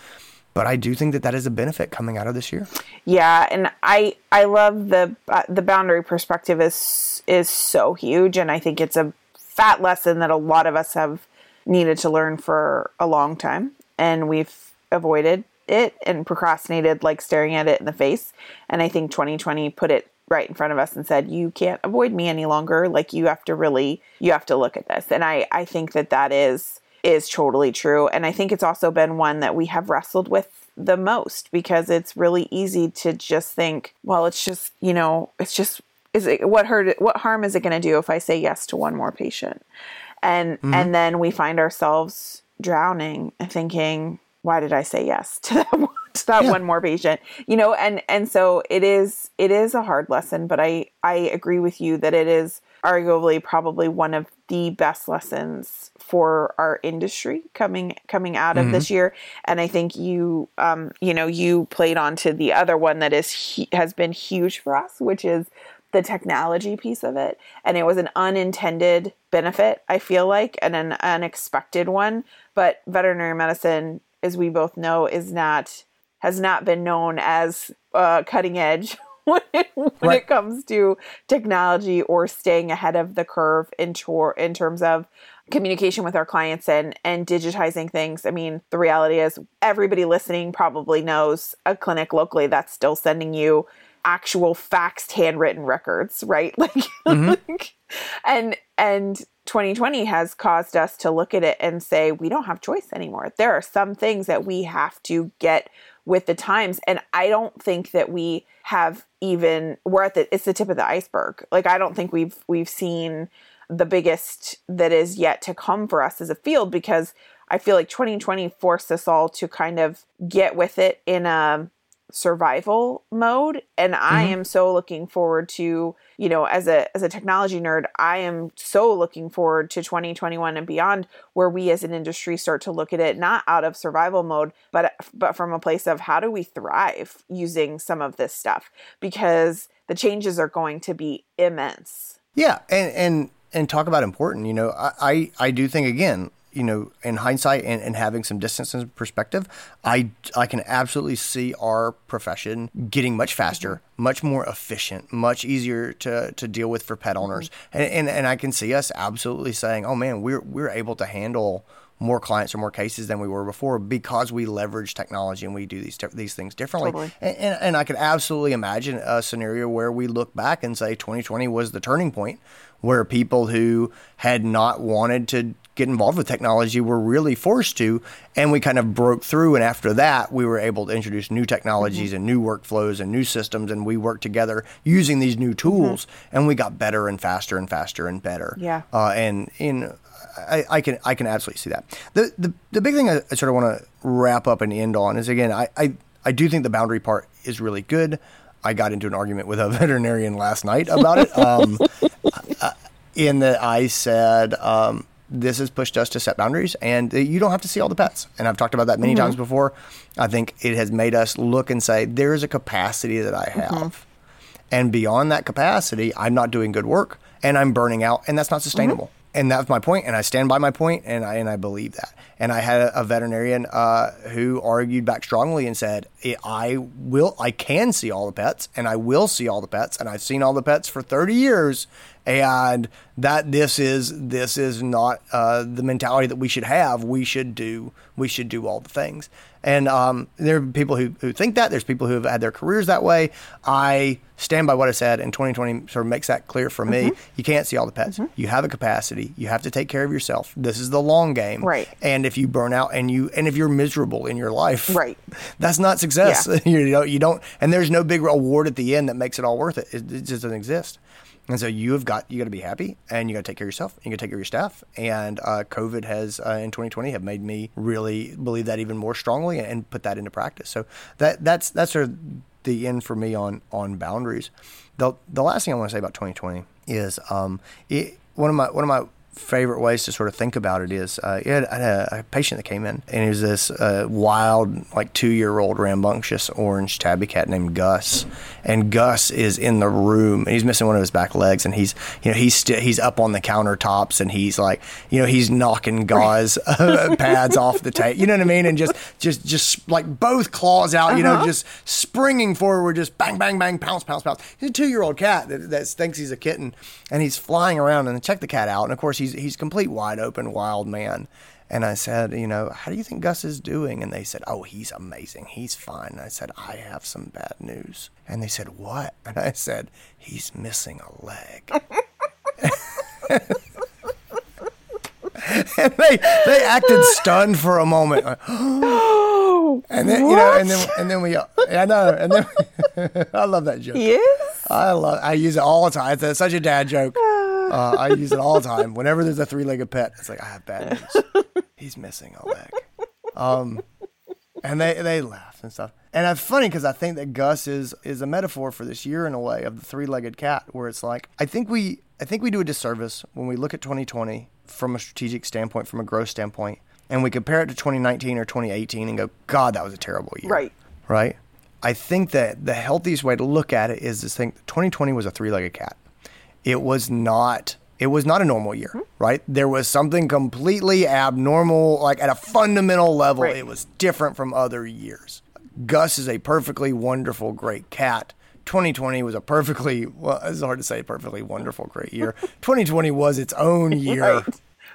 but I do think that that is a benefit coming out of this year.
Yeah, and I I love the uh, the boundary perspective is is so huge, and I think it's a fat lesson that a lot of us have needed to learn for a long time, and we've avoided it and procrastinated like staring at it in the face. And I think 2020 put it right in front of us and said, "You can't avoid me any longer. Like you have to really you have to look at this." And I I think that that is is totally true. And I think it's also been one that we have wrestled with the most because it's really easy to just think, well, it's just, you know, it's just is it what hurt what harm is it going to do if I say yes to one more patient? And mm-hmm. and then we find ourselves drowning and thinking, why did I say yes to that that yeah. one more patient? You know, and and so it is it is a hard lesson, but I I agree with you that it is arguably probably one of the best lessons for our industry coming coming out of mm-hmm. this year and i think you um, you know you played on to the other one that is has been huge for us which is the technology piece of it and it was an unintended benefit i feel like and an unexpected one but veterinary medicine as we both know is not has not been known as uh, cutting edge when, it, when right. it comes to technology or staying ahead of the curve in, tor- in terms of communication with our clients and and digitizing things. I mean, the reality is everybody listening probably knows a clinic locally that's still sending you actual faxed handwritten records, right? Like, mm-hmm. like and and 2020 has caused us to look at it and say we don't have choice anymore. There are some things that we have to get with the times and I don't think that we have even we're at the it's the tip of the iceberg. Like I don't think we've we've seen the biggest that is yet to come for us as a field because I feel like 2020 forced us all to kind of get with it in a survival mode and mm-hmm. I am so looking forward to, you know, as a as a technology nerd, I am so looking forward to 2021 and beyond where we as an industry start to look at it not out of survival mode, but but from a place of how do we thrive using some of this stuff because the changes are going to be immense.
Yeah, and and and talk about important. You know, I, I, I do think again, you know, in hindsight and, and having some distance and perspective, I, I can absolutely see our profession getting much faster, mm-hmm. much more efficient, much easier to, to deal with for pet owners. Mm-hmm. And, and, and I can see us absolutely saying, oh man, we're, we're able to handle more clients or more cases than we were before because we leverage technology and we do these these things differently. Totally. And, and, and I could absolutely imagine a scenario where we look back and say 2020 was the turning point where people who had not wanted to get involved with technology were really forced to and we kind of broke through and after that we were able to introduce new technologies mm-hmm. and new workflows and new systems and we worked together using these new tools mm-hmm. and we got better and faster and faster and better
yeah
uh, and in I, I, can I can absolutely see that. The the, the big thing I, I sort of want to wrap up and end on is again I, I I do think the boundary part is really good. I got into an argument with a veterinarian last night about it. Um, in that I said um, this has pushed us to set boundaries, and you don't have to see all the pets. And I've talked about that many times mm-hmm. before. I think it has made us look and say there is a capacity that I have, mm-hmm. and beyond that capacity, I'm not doing good work, and I'm burning out, and that's not sustainable. Mm-hmm. And that's my point, and I stand by my point, and I and I believe that. And I had a, a veterinarian uh, who argued back strongly and said, "I- "I will, I can see all the pets, and I will see all the pets, and I've seen all the pets for 30 years, and that this is this is not uh, the mentality that we should have. We should do we should do all the things." And um, there are people who, who think that. There's people who have had their careers that way. I stand by what I said, and 2020 sort of makes that clear for me.
Mm-hmm.
You can't see all the pets. You have a capacity. You have to take care of yourself. This is the long game.
Right.
And if you burn out and you and if you're miserable in your life,
Right.
that's not success.
Yeah.
you know, you don't. And there's no big reward at the end that makes it all worth it. It, it just doesn't exist. And so you have got you got to be happy, and you got to take care of yourself, and you got to take care of your staff. And uh, COVID has uh, in 2020 have made me really believe that even more strongly and put that into practice. So that that's that's sort of the end for me on on boundaries. The the last thing I want to say about 2020 is um, it, one of my one of my favorite ways to sort of think about it is uh, had, I had a, a patient that came in and he was this uh, wild like two year old rambunctious orange tabby cat named Gus. And Gus is in the room and he's missing one of his back legs and he's you know he's st- he's up on the countertops and he's like you know he's knocking gauze uh, pads off the table, you know what I mean? And just just just like both claws out you know just springing forward just bang bang bang pounce pounce pounce. He's a two year old cat that, that thinks he's a kitten and he's flying around and check the cat out and of course he's he's complete wide open wild man and I said, you know, how do you think Gus is doing? And they said, oh, he's amazing. He's fine. And I said, I have some bad news. And they said, what? And I said, he's missing a leg. and they they acted stunned for a moment. and then you know, and then and then we, I know, and then I love that joke.
Yes.
I love. I use it all the time. It's such a dad joke. Uh, I use it all the time. Whenever there's a three-legged pet, it's like I have bad news. He's missing a leg. Um, and they they laugh and stuff. And it's funny because I think that Gus is is a metaphor for this year in a way of the three-legged cat, where it's like I think we I think we do a disservice when we look at 2020 from a strategic standpoint, from a growth standpoint, and we compare it to 2019 or 2018 and go, God, that was a terrible year.
Right.
Right. I think that the healthiest way to look at it is to think 2020 was a three-legged cat. It was not it was not a normal year, right? There was something completely abnormal, like at a fundamental level,
Right.
it was different from other years. Gus is a perfectly wonderful, great cat. 2020 was a perfectly, well, it's hard to say perfectly wonderful, great year. 2020 was its own year
Right.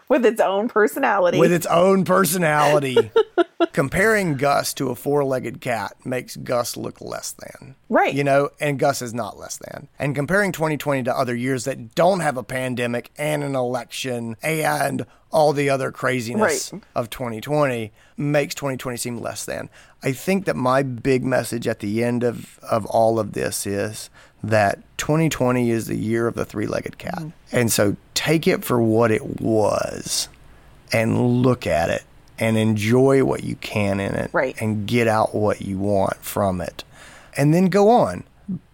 With its own personality.
with its own personality. Comparing Gus to a four legged cat makes Gus look less than.
Right.
You know, and Gus is not less than. And comparing 2020 to other years that don't have a pandemic and an election and all the other craziness
Right.
of 2020 makes 2020 seem less than. I think that my big message at the end of, of all of this is that 2020 is the year of the three legged cat. And so take it for what it was and look at it and enjoy what you can in it
Right.
and get out what you want from it and then go on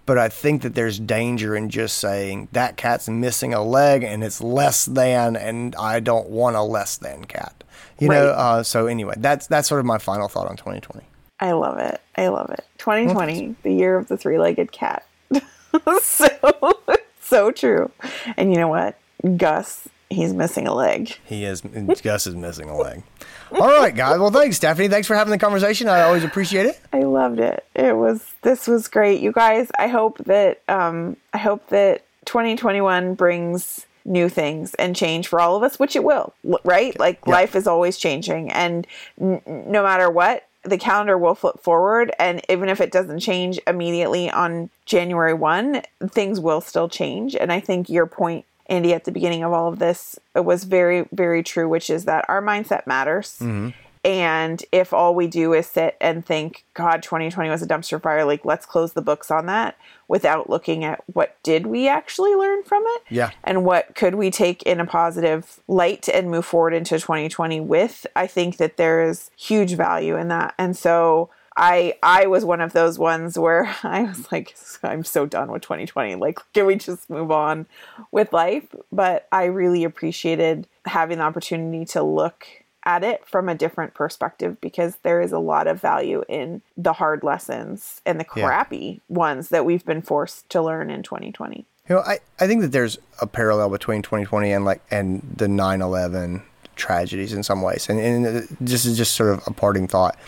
but i think that there's danger in just saying that cat's missing a leg and it's less than and i don't want a less than cat you know uh, so anyway that's that's sort of my final thought on 2020
I love it. I love it. 2020, the year of the three-legged cat. so so true. And you know what? Gus, he's missing a leg.
he is gus is missing a leg all right guys well thanks stephanie thanks for having the conversation i always appreciate it
I loved it. It was this was great. You guys, I hope that um I hope that 2021 brings new things and change for all of us, which it will, right? Like
Yeah.
life is always changing and n- no matter what, the calendar will flip forward and even if it doesn't change immediately on January 1, things will still change and I think your point Andy at the beginning of all of this was very very true, which is that our mindset matters. Mm-hmm. And if all we do is sit and think, God, 2020 was a dumpster fire, like let's close the books on that without looking at what did we actually learn from it?
Yeah.
And what could we take in a positive light and move forward into 2020 with? I think that there is huge value in that. And so I I was one of those ones where I was like, I'm so done with 2020. Like, can we just move on with life? But I really appreciated having the opportunity to look at it from a different perspective because there is a lot of value in the hard lessons and the
Yeah.
crappy ones that we've been forced to learn in 2020.
You know, I, I think that there's a parallel between 2020 and like and the 9/11 tragedies in some ways, and, and uh, this is just sort of a parting thought.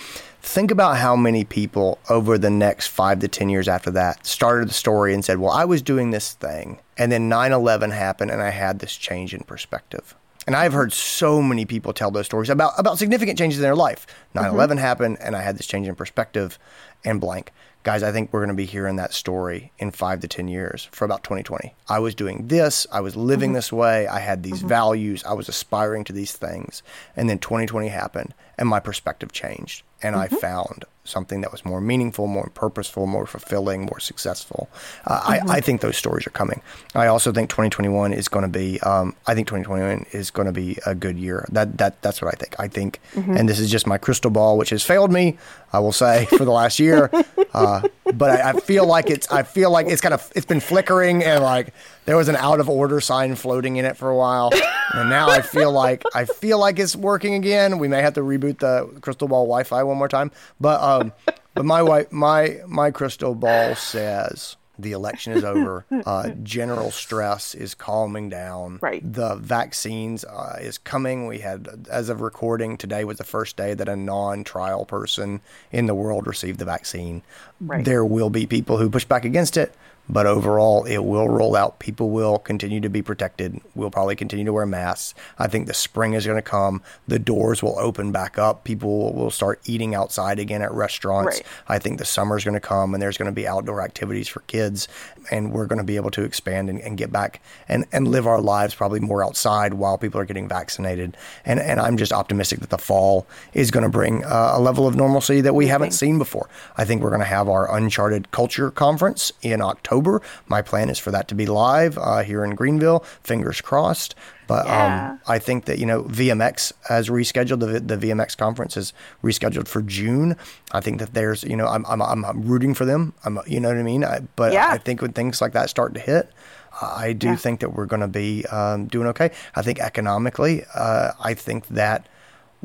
Think about how many people over the next five to ten years after that started the story and said, "Well, I was doing this thing, and then 9/11 happened, and I had this change in perspective." And I've heard so many people tell those stories about about significant changes in their life. Mm-hmm. 9/11 happened, and I had this change in perspective, and blank. Guys, I think we're going to be hearing that story in five to 10 years for about 2020. I was doing this. I was living mm-hmm. this way. I had these mm-hmm. values. I was aspiring to these things. And then 2020 happened and my perspective changed. And I found something that was more meaningful, more purposeful, more fulfilling, more successful. Uh, I, I think those stories are coming. I also think 2021 is going to be, um, I think 2021 is going to be a good year. That, that, that's what I think. I think, and this is just my crystal ball, which has failed me, I will say, for the last year. Uh, but I, I feel like it's I feel like it's kind of it's been flickering and like there was an out of order sign floating in it for a while, and now I feel like I feel like it's working again. We may have to reboot the crystal ball Wi-Fi one more time, but um, but my wi- my my crystal ball says the election is over. Uh, general stress is calming down.
Right.
The vaccines uh, is coming. We had, as of recording, today was the first day that a non-trial person in the world received the vaccine.
Right.
There will be people who push back against it, but overall, it will roll out. People will continue to be protected. We'll probably continue to wear masks. I think the spring is going to come. The doors will open back up. People will start eating outside again at restaurants.
Right.
I think the summer is going to come and there's going to be outdoor activities for kids and we're going to be able to expand and, and get back and, and live our lives probably more outside while people are getting vaccinated. And, and I'm just optimistic that the fall is going to bring uh, a level of normalcy that we haven't seen before. I think we're going to have our Uncharted Culture Conference in October. My plan is for that to be live uh, here in Greenville. Fingers crossed. But
Yeah.
um, I think that you know VMX has rescheduled the the VMX conference is rescheduled for June. I think that there's you know I'm I'm, I'm, rooting for them. I'm you know what I mean. I, but
Yeah.
I think when things like that start to hit, I do
Yeah.
think that we're going to be um, doing okay. I think economically, uh, I think that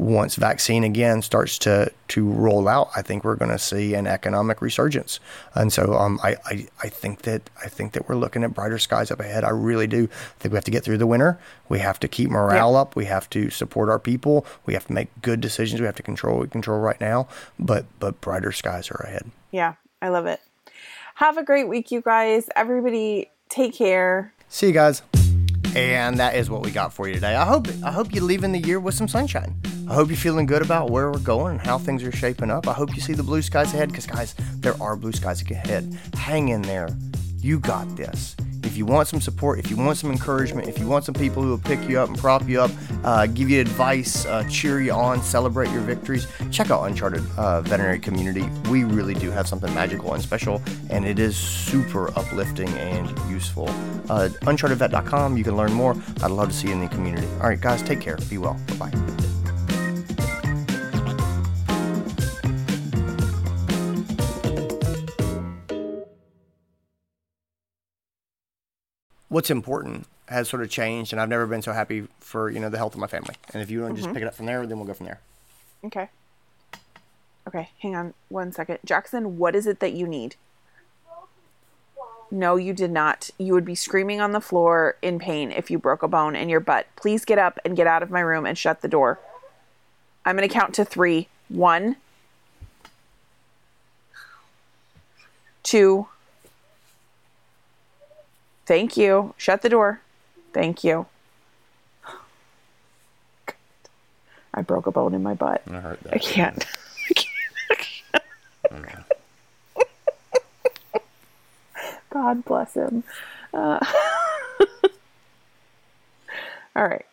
once vaccine again starts to to roll out, I think we're going to see an economic resurgence. And so um, I, I I think that I think that we're looking at brighter skies up ahead. I really do. I think we have to get through the winter. We have to keep morale
Yeah.
up. We have to support our people. We have to make good decisions. We have to control what we control right now. But but brighter skies are ahead.
Yeah, I love it. Have a great week, you guys. Everybody, take care.
See you guys. And that is what we got for you today. I hope I hope you leave in the year with some sunshine. I hope you're feeling good about where we're going and how things are shaping up. I hope you see the blue skies ahead because guys, there are blue skies ahead. Hang in there. You got this. If you want some support, if you want some encouragement, if you want some people who will pick you up and prop you up, uh, give you advice, uh, cheer you on, celebrate your victories, check out Uncharted uh, Veterinary Community. We really do have something magical and special, and it is super uplifting and useful. Uh, UnchartedVet.com, you can learn more. I'd love to see you in the community. All right, guys, take care. Be well. Bye bye. What's important has sort of changed, and I've never been so happy for you know the health of my family. And if you want to just mm-hmm. pick it up from there, then we'll go from there.
Okay. Okay, hang on one second. Jackson, what is it that you need? No, you did not. You would be screaming on the floor in pain if you broke a bone in your butt. Please get up and get out of my room and shut the door. I'm going to count to three. One, two. Thank you. Shut the door. Thank you. I broke a bone in my butt.
I heard
I can't. I can't. God bless him. Uh, all right.